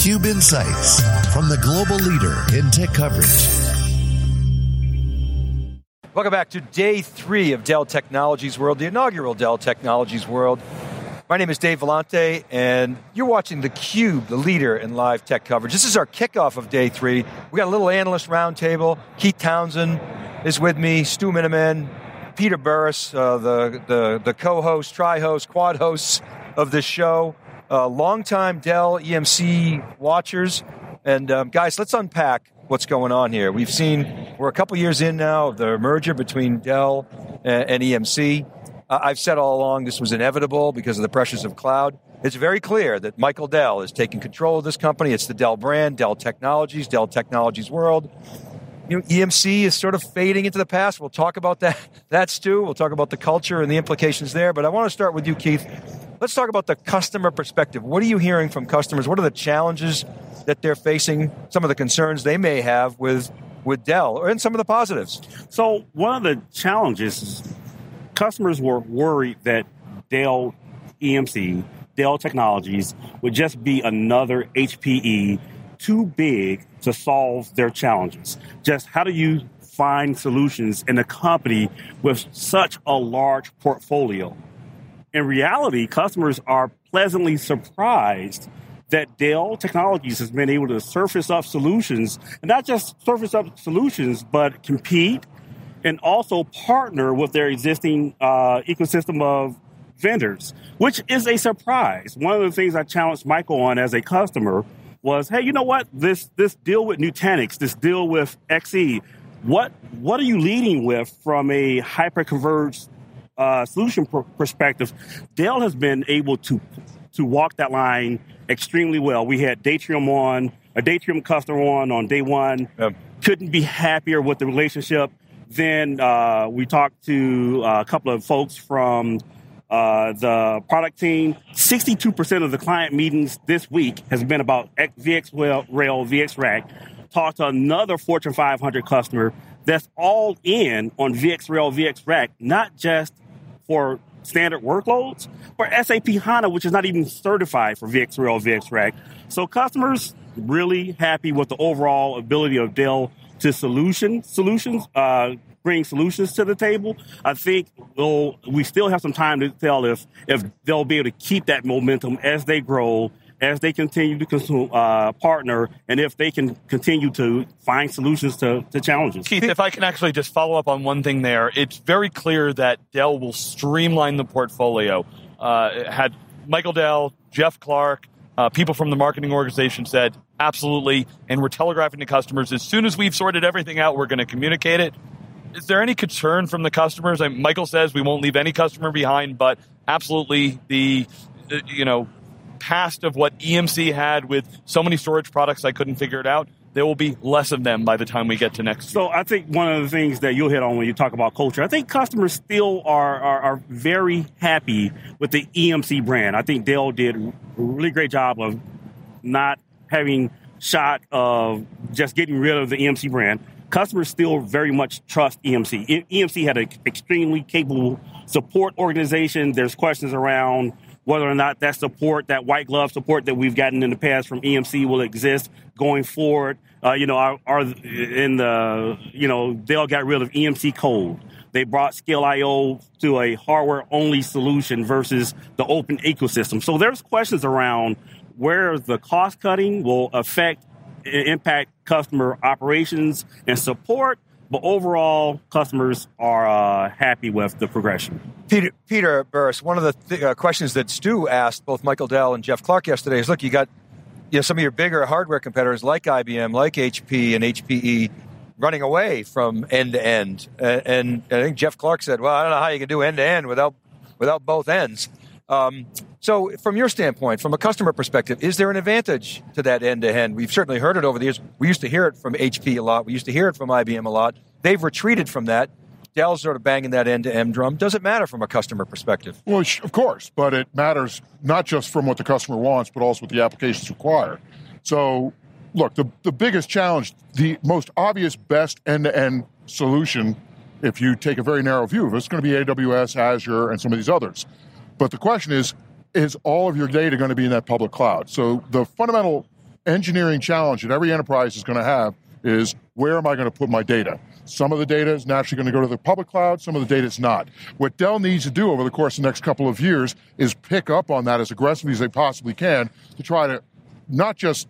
theCUBE Insights from the global leader in tech coverage. Welcome back to day three of Dell Technologies World, the inaugural Dell Technologies World. My name is Dave Vellante, and you're watching theCUBE, the leader in live tech coverage. This is our kickoff of day three. We got a little analyst roundtable. Keith Townsend is with me, Stu Miniman, Peter Burris, uh, the, the, the co-host, tri-host, quad hosts of this show. Uh, longtime Dell EMC watchers. And um, guys, let's unpack what's going on here. We've seen, we're a couple years in now of the merger between Dell and, and EMC. Uh, I've said all along this was inevitable because of the pressures of cloud. It's very clear that Michael Dell is taking control of this company. It's the Dell brand, Dell Technologies, Dell Technologies World. You know, EMC is sort of fading into the past. We'll talk about that. That's Stu. We'll talk about the culture and the implications there. But I want to start with you, Keith. Let's talk about the customer perspective. What are you hearing from customers? What are the challenges that they're facing? Some of the concerns they may have with with Dell, and some of the positives. So one of the challenges is customers were worried that Dell EMC, Dell Technologies, would just be another HPE too big to solve their challenges. Just how do you find solutions in a company with such a large portfolio? In reality, customers are pleasantly surprised that Dell Technologies has been able to surface up solutions, and not just surface up solutions, but compete and also partner with their existing uh, ecosystem of vendors, which is a surprise. One of the things I challenged Michael on as a customer was, hey, you know what? This this deal with Nutanix, this deal with XE, what what are you leading with from a hyper-converged uh, solution pr- perspective? Dell has been able to to walk that line extremely well. We had Datrium on, a Datrium customer on on day one. Yep. Couldn't be happier with the relationship. Then uh, we talked to uh, a couple of folks from uh, the product team. 62% of the client meetings this week has been about VX Rail, VxRack. Talked to another Fortune 500 customer that's all in on VxRail, VX Rack, not just for standard workloads, but SAP HANA, which is not even certified for VxRail, VxRack. So customers really happy with the overall ability of Dell to solution solutions, uh, bring solutions to the table. I think we'll, we still have some time to tell if if they'll be able to keep that momentum as they grow, as they continue to consume, uh, partner, and if they can continue to find solutions to, to challenges. Keith, if I can actually just follow up on one thing there, it's very clear that Dell will streamline the portfolio. Uh, had Michael Dell, Jeff Clarke, uh, people from the marketing organization said, absolutely, and we're telegraphing to customers as soon as we've sorted everything out, we're going to communicate it. Is there any concern from the customers? I Michael says we won't leave any customer behind, but absolutely the, you know, past of what EMC had with so many storage products, I couldn't figure it out there will be less of them by the time we get to next. So I think one of the things that you'll hit on when you talk about culture, I think customers still are, are, are very happy with the EMC brand. I think Dell did a really great job of not having shot of just getting rid of the EMC brand. Customers still very much trust EMC. EMC had an extremely capable support organization. There's questions around whether or not that support, that white glove support that we've gotten in the past from EMC will exist going forward. Uh, you know, are, are, in the, you know, they all got rid of EMC code. They brought ScaleIO to a hardware only solution versus the open ecosystem. So there's questions around where the cost cutting will affect, impact customer operations and support but overall, customers are uh, happy with the progression. Peter, Peter Burris, one of the th- uh, questions that Stu asked both Michael Dell and Jeff Clarke yesterday is: Look, you got you know, some of your bigger hardware competitors like IBM, like HP and HPE, running away from end to end. And I think Jeff Clarke said, "Well, I don't know how you can do end to end without without both ends." Um, so, from your standpoint, from a customer perspective, is there an advantage to that end to end? We've certainly heard it over the years. We used to hear it from HP a lot. We used to hear it from IBM a lot. They've retreated from that. Dell's sort of banging that end to end drum. Does it matter from a customer perspective? Well, of course, but it matters not just from what the customer wants, but also what the applications require. So, look, the, the biggest challenge, the most obvious, best end to end solution, if you take a very narrow view of it, it's going to be AWS, Azure, and some of these others. But the question is, is all of your data going to be in that public cloud? So the fundamental engineering challenge that every enterprise is going to have is where am I going to put my data? Some of the data is naturally going to go to the public cloud, some of the data is not. What Dell needs to do over the course of the next couple of years is pick up on that as aggressively as they possibly can to try to not just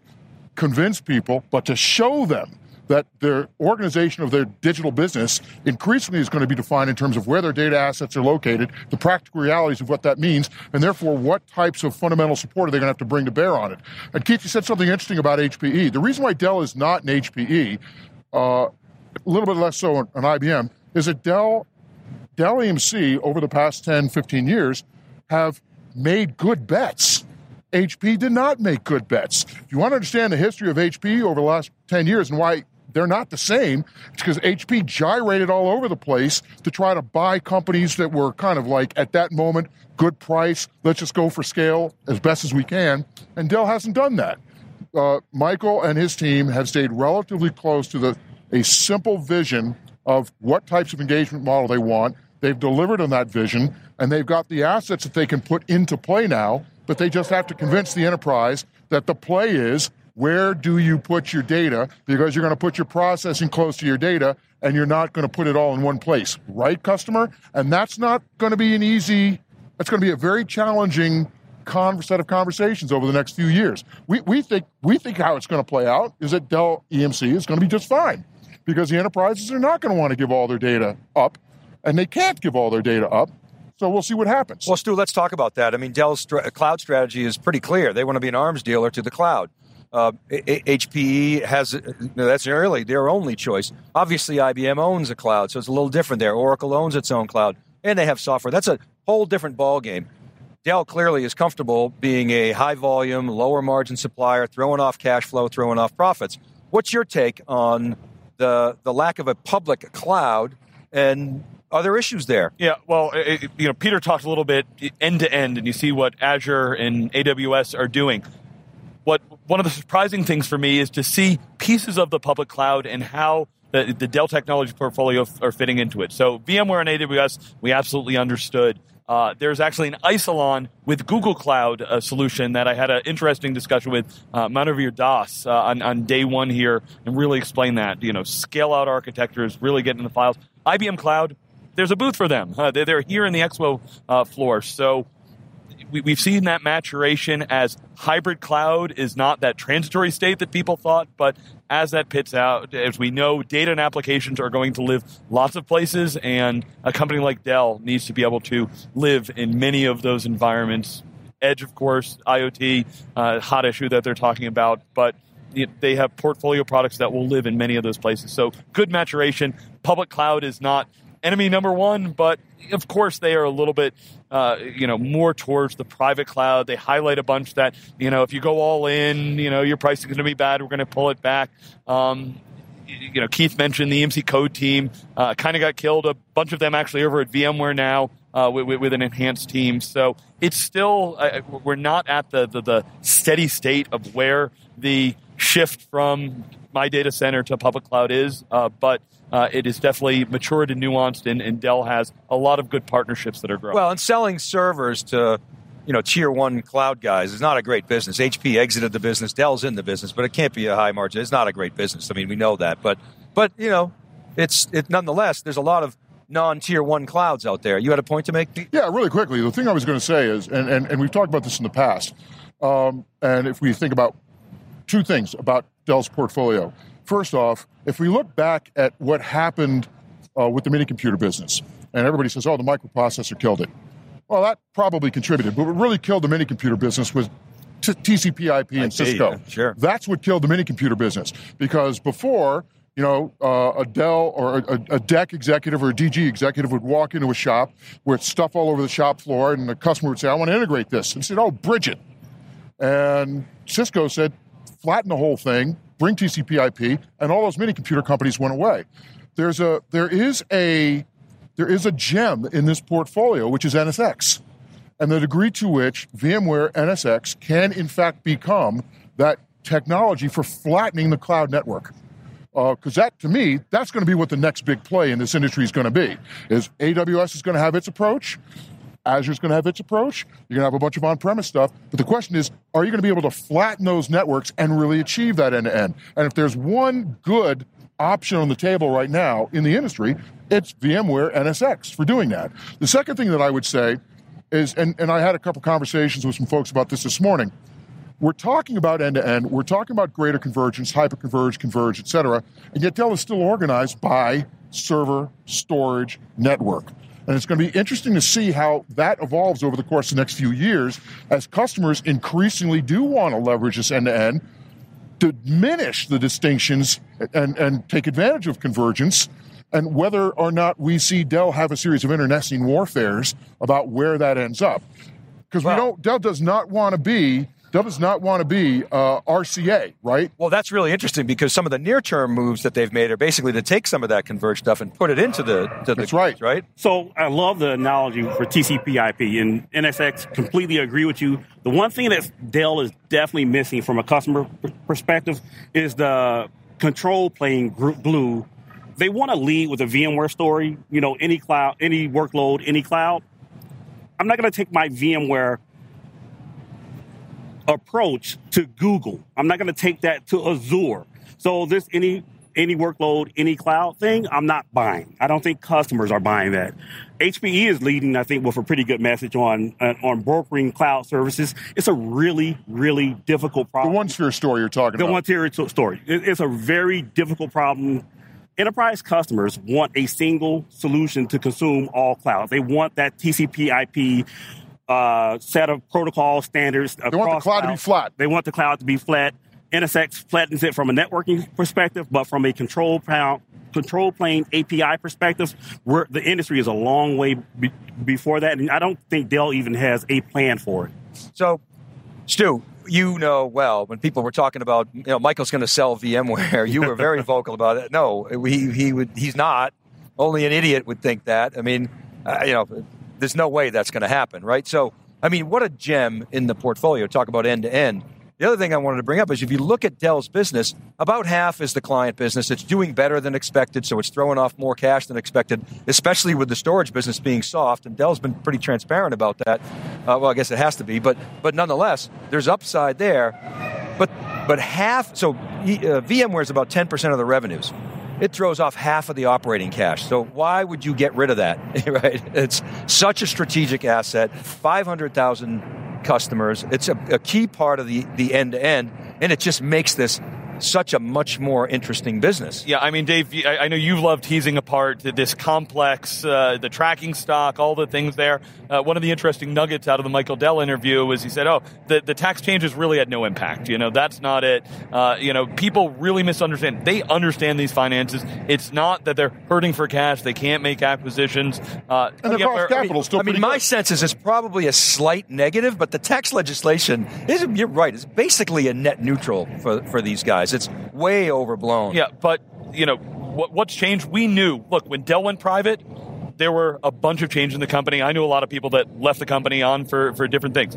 convince people, but to show them that their organization of their digital business increasingly is going to be defined in terms of where their data assets are located, the practical realities of what that means, and therefore what types of fundamental support are they going to have to bring to bear on it. And Keith, you said something interesting about HPE. The reason why Dell is not an HPE, uh, a little bit less so an IBM, is that Dell, Dell EMC over the past 10, 15 years have made good bets. HP did not make good bets. If you want to understand the history of HP over the last 10 years and why they're not the same. It's because HP gyrated all over the place to try to buy companies that were kind of like at that moment, good price, let's just go for scale as best as we can. And Dell hasn't done that. Uh, Michael and his team have stayed relatively close to the a simple vision of what types of engagement model they want. They've delivered on that vision, and they've got the assets that they can put into play now. But they just have to convince the enterprise that the play is where do you put your data? Because you're going to put your processing close to your data and you're not going to put it all in one place, right, customer? And that's not going to be an easy, that's going to be a very challenging con- set of conversations over the next few years. We, we, think, we think how it's going to play out is that Dell EMC is going to be just fine because the enterprises are not going to want to give all their data up and they can't give all their data up. So we'll see what happens. Well, Stu, let's talk about that. I mean, Dell's cloud strategy is pretty clear. They want to be an arms dealer to the cloud. Uh, HPE has that's early their only choice. Obviously, IBM owns a cloud, so it's a little different there. Oracle owns its own cloud, and they have software. That's a whole different ball game. Dell clearly is comfortable being a high volume, lower margin supplier, throwing off cash flow, throwing off profits. What's your take on the the lack of a public cloud and are there issues there? Yeah, well, it, you know, Peter talked a little bit end to end, and you see what Azure and AWS are doing what one of the surprising things for me is to see pieces of the public cloud and how the, the Dell technology portfolio are fitting into it. So VMware and AWS, we absolutely understood. Uh, there's actually an Isilon with Google Cloud uh, solution that I had an interesting discussion with uh, Manuvir Das uh, on, on, day one here and really explain that. You know, scale out architectures, really get into the files. IBM Cloud, there's a booth for them. Uh, they're, they're, here in the expo uh, floor. So we, we've seen that maturation as hybrid cloud is not that transitory state that people thought, but as that pits out, as we know, data and applications are going to live lots of places, and a company like Dell needs to be able to live in many of those environments. Edge, of course, IoT, uh, hot issue that they're talking about, but they have portfolio products that will live in many of those places. So good maturation. Public cloud is not enemy number one, but of course they are a little bit uh, you know more towards the private cloud. They highlight a bunch that you know if you go all in, you know your price is going to be bad. We're going to pull it back. Um, you know, Keith mentioned the EMC Code team uh, kind of got killed. A bunch of them actually over at VMware now uh, with, with, an enhanced team. So it's still uh, we're not at the, the, the steady state of where the shift from my data center to public cloud is, uh, but uh, it is definitely matured and nuanced, and, and, Dell has a lot of good partnerships that are growing. Well, and selling servers to you know tier one cloud guys is not a great business. HP exited the business, Dell's in the business, but it can't be a high margin. It's not a great business. I mean, we know that, but but you know, it's it nonetheless. There's a lot of non-tier one clouds out there. You had a point to make? Yeah, really quickly. The thing I was going to say is, and, and, and we've talked about this in the past, um, and if we think about two things about Dell's portfolio. First off, if we look back at what happened uh, with the mini computer business, and everybody says, oh, the microprocessor killed it. Well, that probably contributed, but what really killed the mini computer business was t- TCP/IP and Cisco. Sure. That's what killed the mini computer business because before, you know, uh, a Dell or a, a, DEC executive or a DG executive would walk into a shop with stuff all over the shop floor, and the customer would say, I want to integrate this. And said, Oh, Bridget," And Cisco said, flatten the whole thing, bring TCP/IP, and all those mini computer companies went away. There's a there is a there is a gem in this portfolio, which is NSX, and the degree to which VMware NSX can in fact become that technology for flattening the cloud network. Because uh, that, to me, that's going to be what the next big play in this industry is going to be. Is AWS is going to have its approach, Azure's going to have its approach. You're going to have a bunch of on-premise stuff. But the question is, are you going to be able to flatten those networks and really achieve that end-to-end? And if there's one good option on the table right now in the industry, it's VMware NSX for doing that. The second thing that I would say is, and, and I had a couple conversations with some folks about this this morning. We're talking about end to end. We're talking about greater convergence, hyperconverge, converge, et cetera. And yet Dell is still organized by server, storage, network. And it's going to be interesting to see how that evolves over the course of the next few years as customers increasingly do want to leverage this end to end, diminish the distinctions and, and take advantage of convergence and whether or not we see Dell have a series of internecine warfares about where that ends up. Because we don't, Dell does not want to be does not want to be uh, RCA, right? Well, that's really interesting because some of the near-term moves that they've made are basically to take some of that converged stuff and put it into the. To that's the, right. Right. So I love the analogy for TCP/IP and NSX. Completely agree with you. The one thing that Dell is definitely missing from a customer perspective is the control plane group glue. They want to lead with a VMware story. You know, any cloud, any workload, any cloud. I'm not going to take my VMware approach to Google. I'm not going to take that to Azure. So this any any workload, any cloud thing, I'm not buying. I don't think customers are buying that. HPE is leading, I think, with a pretty good message on on brokering cloud services. It's a really, really difficult problem. The OneSphere story you're talking the about. The one tier story. It's a very difficult problem. Enterprise customers want a single solution to consume all cloud. They want that TCP/IP uh, set of protocol standards. They want the cloud, cloud to be flat. They want the cloud to be flat. NSX flattens it from a networking perspective, but from a control plane, control plane API perspective, the industry is a long way be, before that, and I don't think Dell even has a plan for it. So, Stu, you know well when people were talking about you know Michael's going to sell VMware, you were very vocal about it. No, he he would he's not. Only an idiot would think that. I mean, uh, you know, there's no way that's going to happen, right? So, I mean, what a gem in the portfolio. Talk about end to end. The other thing I wanted to bring up is if you look at Dell's business, about half is the client business. It's doing better than expected, so it's throwing off more cash than expected, especially with the storage business being soft. And Dell's been pretty transparent about that. Uh, well, I guess it has to be, but but nonetheless, there's upside there. But but half, so uh, VMware is about 10% of the revenues it throws off half of the operating cash. So why would you get rid of that? right? It's such a strategic asset. Five hundred thousand customers. It's a, a, key part of the the end to end, and it just makes this such a much more interesting business. Yeah, I mean, Dave, I know you love teasing apart this complex, uh, the tracking stock, all the things there. Uh, one of the interesting nuggets out of the Michael Dell interview was he said, "Oh, the, the tax changes really had no impact. You know, that's not it. Uh, you know, people really misunderstand. They understand these finances. It's not that they're hurting for cash. They can't make acquisitions. Uh, and the cost capital I mean, still. I mean, my good. sense is it's probably a slight negative, but the tax legislation is. You're right. It's basically a net neutral for for these guys. It's way overblown. Yeah, but you know what, what's changed? We knew. Look, when Dell went private, there were a bunch of change in the company. I knew a lot of people that left the company on for for different things.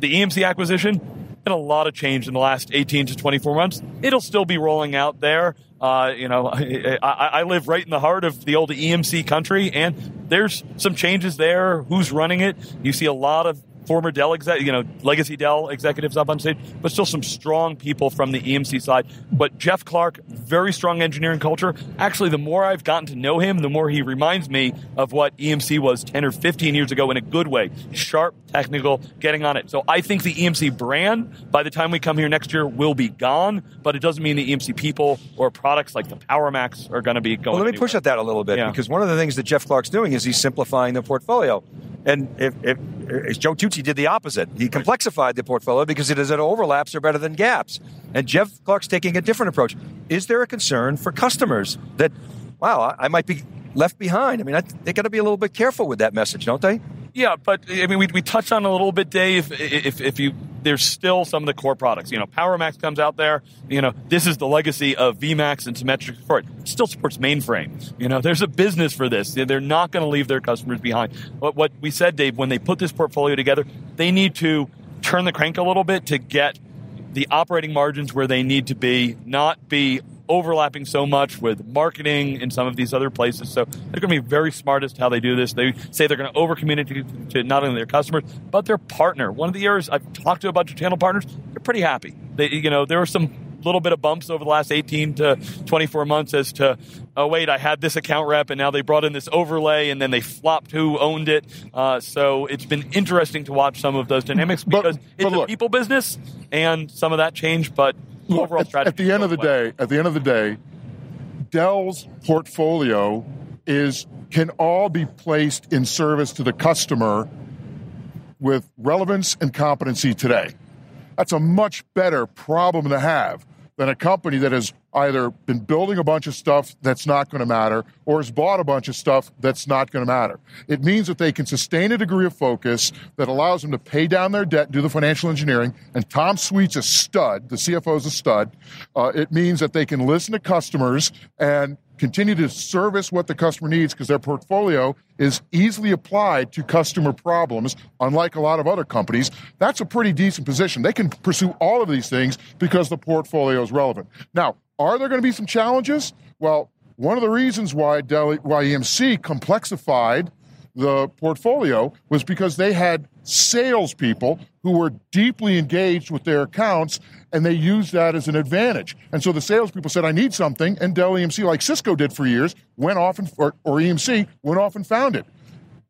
The EMC acquisition had a lot of change in the last 18 to 24 months. It'll still be rolling out there. Uh, you know, I, I, live right in the heart of the old EMC country, and there's some changes there. Who's running it? You see a lot of former Dell, exec, you know, legacy Dell executives up on stage, but still some strong people from the EMC side. But Jeff Clarke, very strong engineering culture. Actually, the more I've gotten to know him, the more he reminds me of what EMC was 10 or 15 years ago in a good way. Sharp, technical, getting on it. So I think the EMC brand, by the time we come here next year, will be gone, but it doesn't mean the EMC people or products like the PowerMax are going to be going. Well, let me anywhere. push at that a little bit Yeah. because one of the things that Jeff Clarke's doing is he's simplifying the portfolio. And if, if, if Joe Tucci did the opposite, he complexified the portfolio because it is that overlaps are better than gaps. And Jeff Clarke's taking a different approach. Is there a concern for customers that, wow, I, might be left behind? I mean, they got to be a little bit careful with that message, don't they? Yeah, but I mean, we, we touched on a little bit, Dave. If, if you there's still some of the core products. You know, PowerMax comes out there. You know, this is the legacy of VMAX and Symmetrix support. It still supports mainframe. You know, there's a business for this. They're not going to leave their customers behind. But what we said, Dave, when they put this portfolio together, they need to turn the crank a little bit to get the operating margins where they need to be, not be overlapping so much with marketing in some of these other places. So they're going to be very smart as to how they do this. They say they're going to over communicate to not only their customers but their partner. One of the areas I've talked to a bunch of channel partners, they're pretty happy. They, you know, there were some little bit of bumps over the last 18 to 24 months as to, oh, wait, I had this account rep and now they brought in this overlay and then they flopped who owned it. Uh, so it's been interesting to watch some of those dynamics because but it's look. a people business and some of that changed, but overall at, strategy. at the end of the day, at the end of the day, Dell's portfolio is can all be placed in service to the customer with relevance and competency today. That's a much better problem to have than a company that has either been building a bunch of stuff that's not going to matter or has bought a bunch of stuff that's not going to matter. It means that they can sustain a degree of focus that allows them to pay down their debt, do the financial engineering, and Tom Sweet's a stud, the CFO is a stud. Uh, it means that they can listen to customers and continue to service what the customer needs because their portfolio is easily applied to customer problems, unlike a lot of other companies. That's a pretty decent position. They can pursue all of these things because the portfolio is relevant. Now, are there going to be some challenges? Well, one of the reasons why, Dell, why EMC complexified the portfolio was because they had salespeople who were deeply engaged with their accounts and they used that as an advantage. And so the salespeople said, I need something, and Dell EMC, like Cisco did for years, went off and, or, or EMC, went off and found it.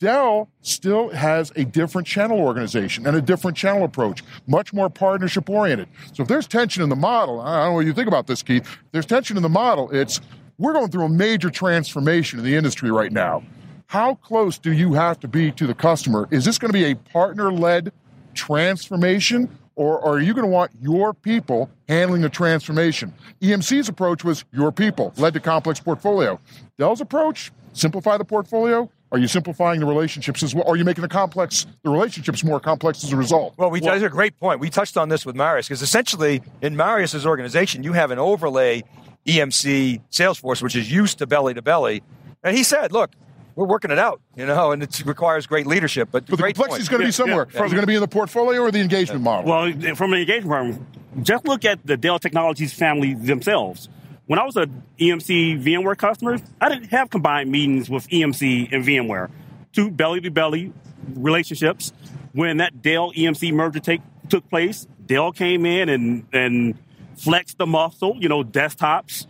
Dell still has a different channel organization and a different channel approach, much more partnership oriented. So if there's tension in the model, I don't know what you think about this, Keith. If there's tension in the model, it's we're going through a major transformation in the industry right now. How close do you have to be to the customer? Is this going to be a partner led transformation? Or are you going to want your people handling the transformation? EMC's approach was your people, led to complex portfolio. Dell's approach, simplify the portfolio. Are you simplifying the relationships as well? Are you making the complex, the relationships more complex as a result? Well, we, that's a great point. We touched on this with Marius because essentially in Marius's organization, you have an overlay EMC Salesforce, which is used to belly to belly. And he said, look, we're working it out, you know, and it requires great leadership. But, But the complexity is going to be somewhere. yeah. Is it going to be in the portfolio or the engagement model? Well, from an engagement model, just look at the Dell Technologies family themselves. When I was a EMC VMware customer, I didn't have combined meetings with EMC and VMware. Two belly to belly relationships. When that Dell EMC merger take, took place, Dell came in and, and flexed the muscle, you know, desktops,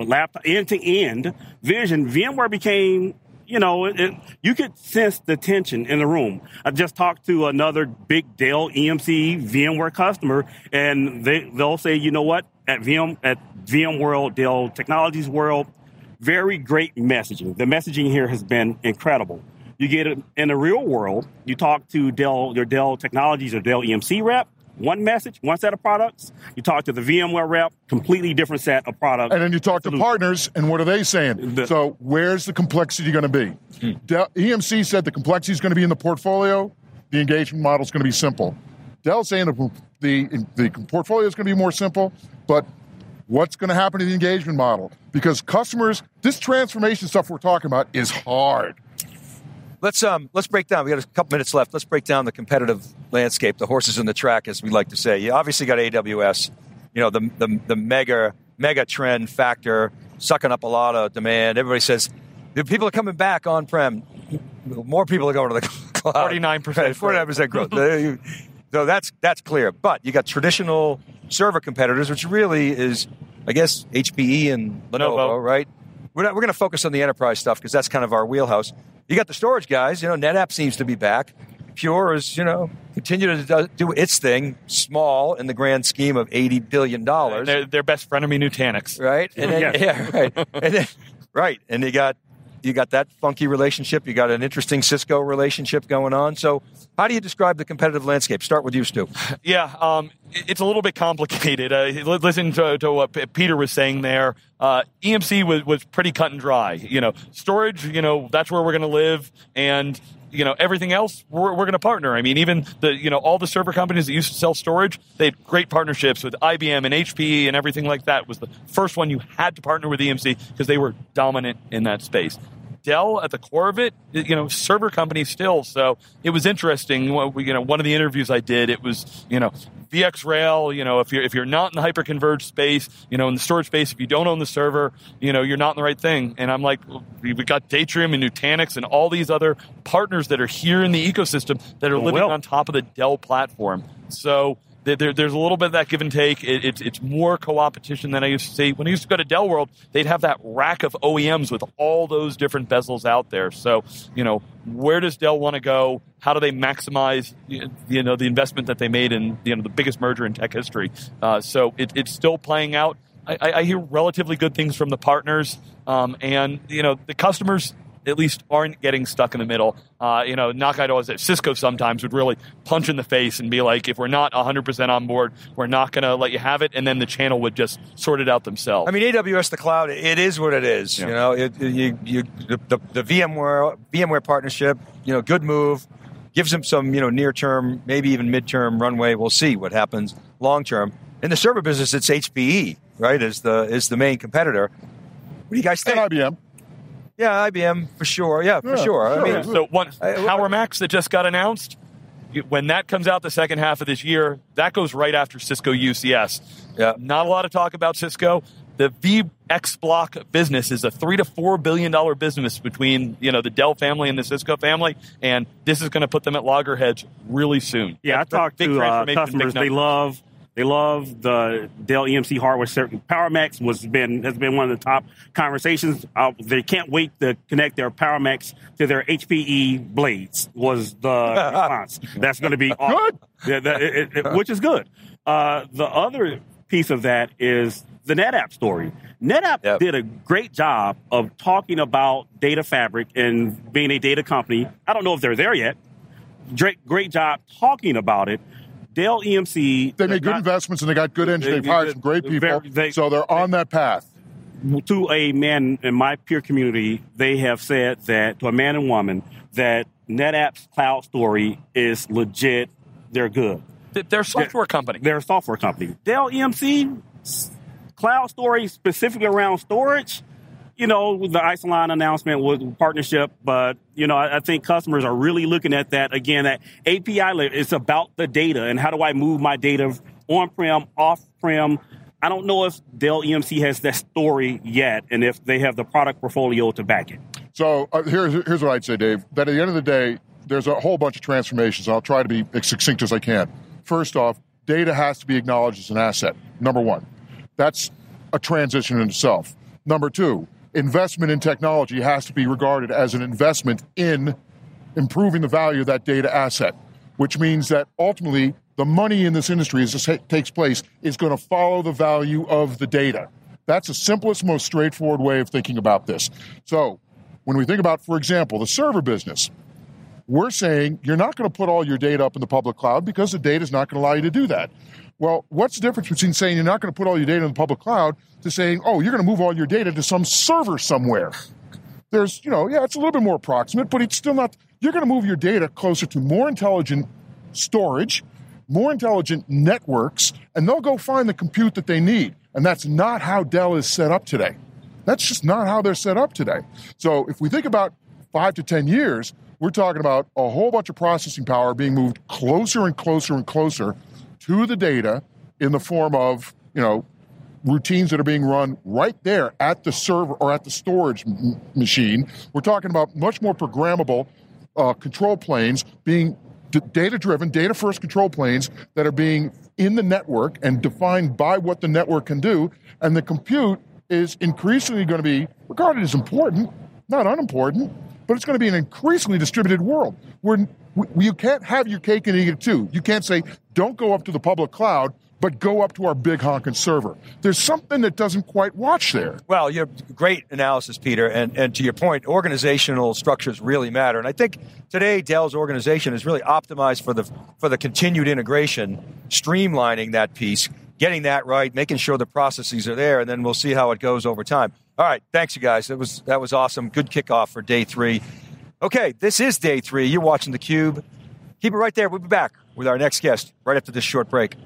laptop, end to end vision. VMware became you know, it, it, you could sense the tension in the room. I just talked to another big Dell EMC VMware customer, and they they'll say, you know what, at VM at VMworld, Dell Technologies World, very great messaging. The messaging here has been incredible. You get it in the real world. You talk to Dell, your Dell Technologies or Dell EMC rep. One message, one set of products. You talk to the VMware rep, completely different set of products. And then you talk to Absolutely. partners, and what are they saying? The- so, where's the complexity going to be? Hmm. Dell, EMC said the complexity is going to be in the portfolio. The engagement model is going to be simple. Dell's saying the, the, the portfolio is going to be more simple, but what's going to happen to the engagement model? Because customers, this transformation stuff we're talking about is hard. Let's um let's break down. We got a couple minutes left. Let's break down the competitive landscape, the horses in the track, as we like to say. You obviously got AWS, you know the the, the mega mega trend factor sucking up a lot of demand. Everybody says the people are coming back on prem. More people are going to the cloud. 49% Forty nine percent growth. so that's that's clear. But you got traditional server competitors, which really is, I guess, HPE and Lenovo, Lenovo. right? We're, not, we're going to focus on the enterprise stuff because that's kind of our wheelhouse. You got the storage guys. You know, NetApp seems to be back. Pure is, you know, continue to do- its thing, small in the grand scheme of eighty billion dollars, They're, they're best me, Nutanix. right? And then, Yes. yeah, right, and then, right, and you got you got that funky relationship. You got an interesting Cisco relationship going on. So, how do you describe the competitive landscape? Start with you, Stu. Yeah, um, it's a little bit complicated. Uh, listen to, to what Peter was saying there. Uh, EMC was, was pretty cut and dry. You know, storage, you know, that's where we're going to live. And, you know, everything else, we're, we're going to partner. I mean, even the, you know, all the server companies that used to sell storage, they had great partnerships with IBM and HPE and everything like that. Was the first one you had to partner with EMC because they were dominant in that space. Dell at the core of it, you know, server company still. So it was interesting. You know, one of the interviews I did, it was, you know, VxRail, you know, if you're if you're not in the hyperconverged space, you know, in the storage space, if you don't own the server, you know, you're not in the right thing. And I'm like, we've got Datrium and Nutanix and all these other partners that are here in the ecosystem that are Oh, living well. on top of the Dell platform. So there, there- there's a little bit of that give and take. It, it's it's more co-opetition than I used to see. When I used to go to Dell World, they'd have that rack of OEMs with all those different bezels out there. So you know, where does Dell want to go? How do they maximize you know the investment that they made in you know the biggest merger in tech history? Uh, so it, it's still playing out. I, I I hear relatively good things from the partners, um, and you know the customers at least aren't getting stuck in the middle. Uh, you know, Knockout always said Cisco sometimes would really punch in the face and be like, if we're not 100% on board, we're not going to let you have it. And then the channel would just sort it out themselves. I mean, AWS the cloud, it is what it is. Yeah. You know, it, you, you, the, the, the VMware VMware partnership, you know, good move, gives them some, you know, near term, maybe even midterm runway. We'll see what happens long term. In the server business, it's HPE, right? Is the is the main competitor. What do you guys think? And IBM. Yeah, IBM for sure. Yeah, for Yeah, sure. I mean, Yeah, so one I- Power Max that just got announced. When that comes out the second half of this year, that goes right after Cisco UCS. Yeah. Not a lot of talk about Cisco. The VxBlock business is a three to four billion dollar business between you know the Dell family and the Cisco family, and this is going to put them at loggerheads really soon. Yeah, I That's a talked to uh, customers. They love they love the Dell EMC hardware. Certain PowerMax was been has been one of the top conversations. Uh, they can't wait to connect their PowerMax to their HPE blades. Was the response? That's going to be awesome. Yeah, that- it- it- which is good. Uh, the other piece of that is the NetApp story. NetApp Yep. did a great job of talking about data fabric and being a data company. I don't know if they're there yet. Great, great job talking about it. Dell EMC. They made good not- investments and they got good engineers. They've hired some great people. Very- they- so they're on that path. to a man in my peer community, they have said that to a man and woman that NetApp's cloud story is legit. They're good. They're a software company. They're a software company. Dell EMC cloud story specifically around storage. You know, the Isilon announcement with partnership, but you know, I, I think customers are really looking at that again. That API is about the data and how do I move my data on-prem, off-prem. I don't know if Dell EMC has that story yet, and if they have the product portfolio to back it. So uh, here's here's what I'd say, Dave. That at the end of the day, there's a whole bunch of transformations. I'll try to be as succinct as I can. First off, data has to be acknowledged as an asset. Number one, that's a transition in itself. Number two, investment in technology has to be regarded as an investment in improving the value of that data asset, which means that ultimately the money in this industry as this takes place is going to follow the value of the data. That's the simplest, most straightforward way of thinking about this. So, when we think about, for example, the server business, we're saying you're not going to put all your data up in the public cloud because the data is not going to allow you to do that. Well, what's the difference between saying you're not going to put all your data in the public cloud to saying, oh, you're going to move all your data to some server somewhere? There's, you know, yeah, it's a little bit more approximate, but it's still not. You're going to move your data closer to more intelligent storage, more intelligent networks, and they'll go find the compute that they need. And that's not how Dell is set up today. That's just not how they're set up today. So if we think about five to 10 years, we're talking about a whole bunch of processing power being moved closer and closer and closer to the data in the form of, you know, routines that are being run right there at the server or at the storage m- machine. We're talking about much more programmable uh, control planes being d- data driven, data first control planes that are being in the network and defined by what the network can do. And the compute is increasingly going to be regarded as important, not unimportant, but it's going to be an increasingly distributed world where you can't have your cake and eat it too. You can't say, don't go up to the public cloud, but go up to our big honking server. There's something that doesn't quite watch there. Well, you have great analysis, Peter, and, and to your point, organizational structures really matter. And I think today Dell's organization is really optimized for the for the continued integration, streamlining that piece, getting that right, making sure the processes are there, and then we'll see how it goes over time. All right, thanks you guys. That was that was awesome. Good kickoff for day three. Okay, this is day three. You're watching the Cube. Keep it right there. We'll be back with our next guest right after this short break.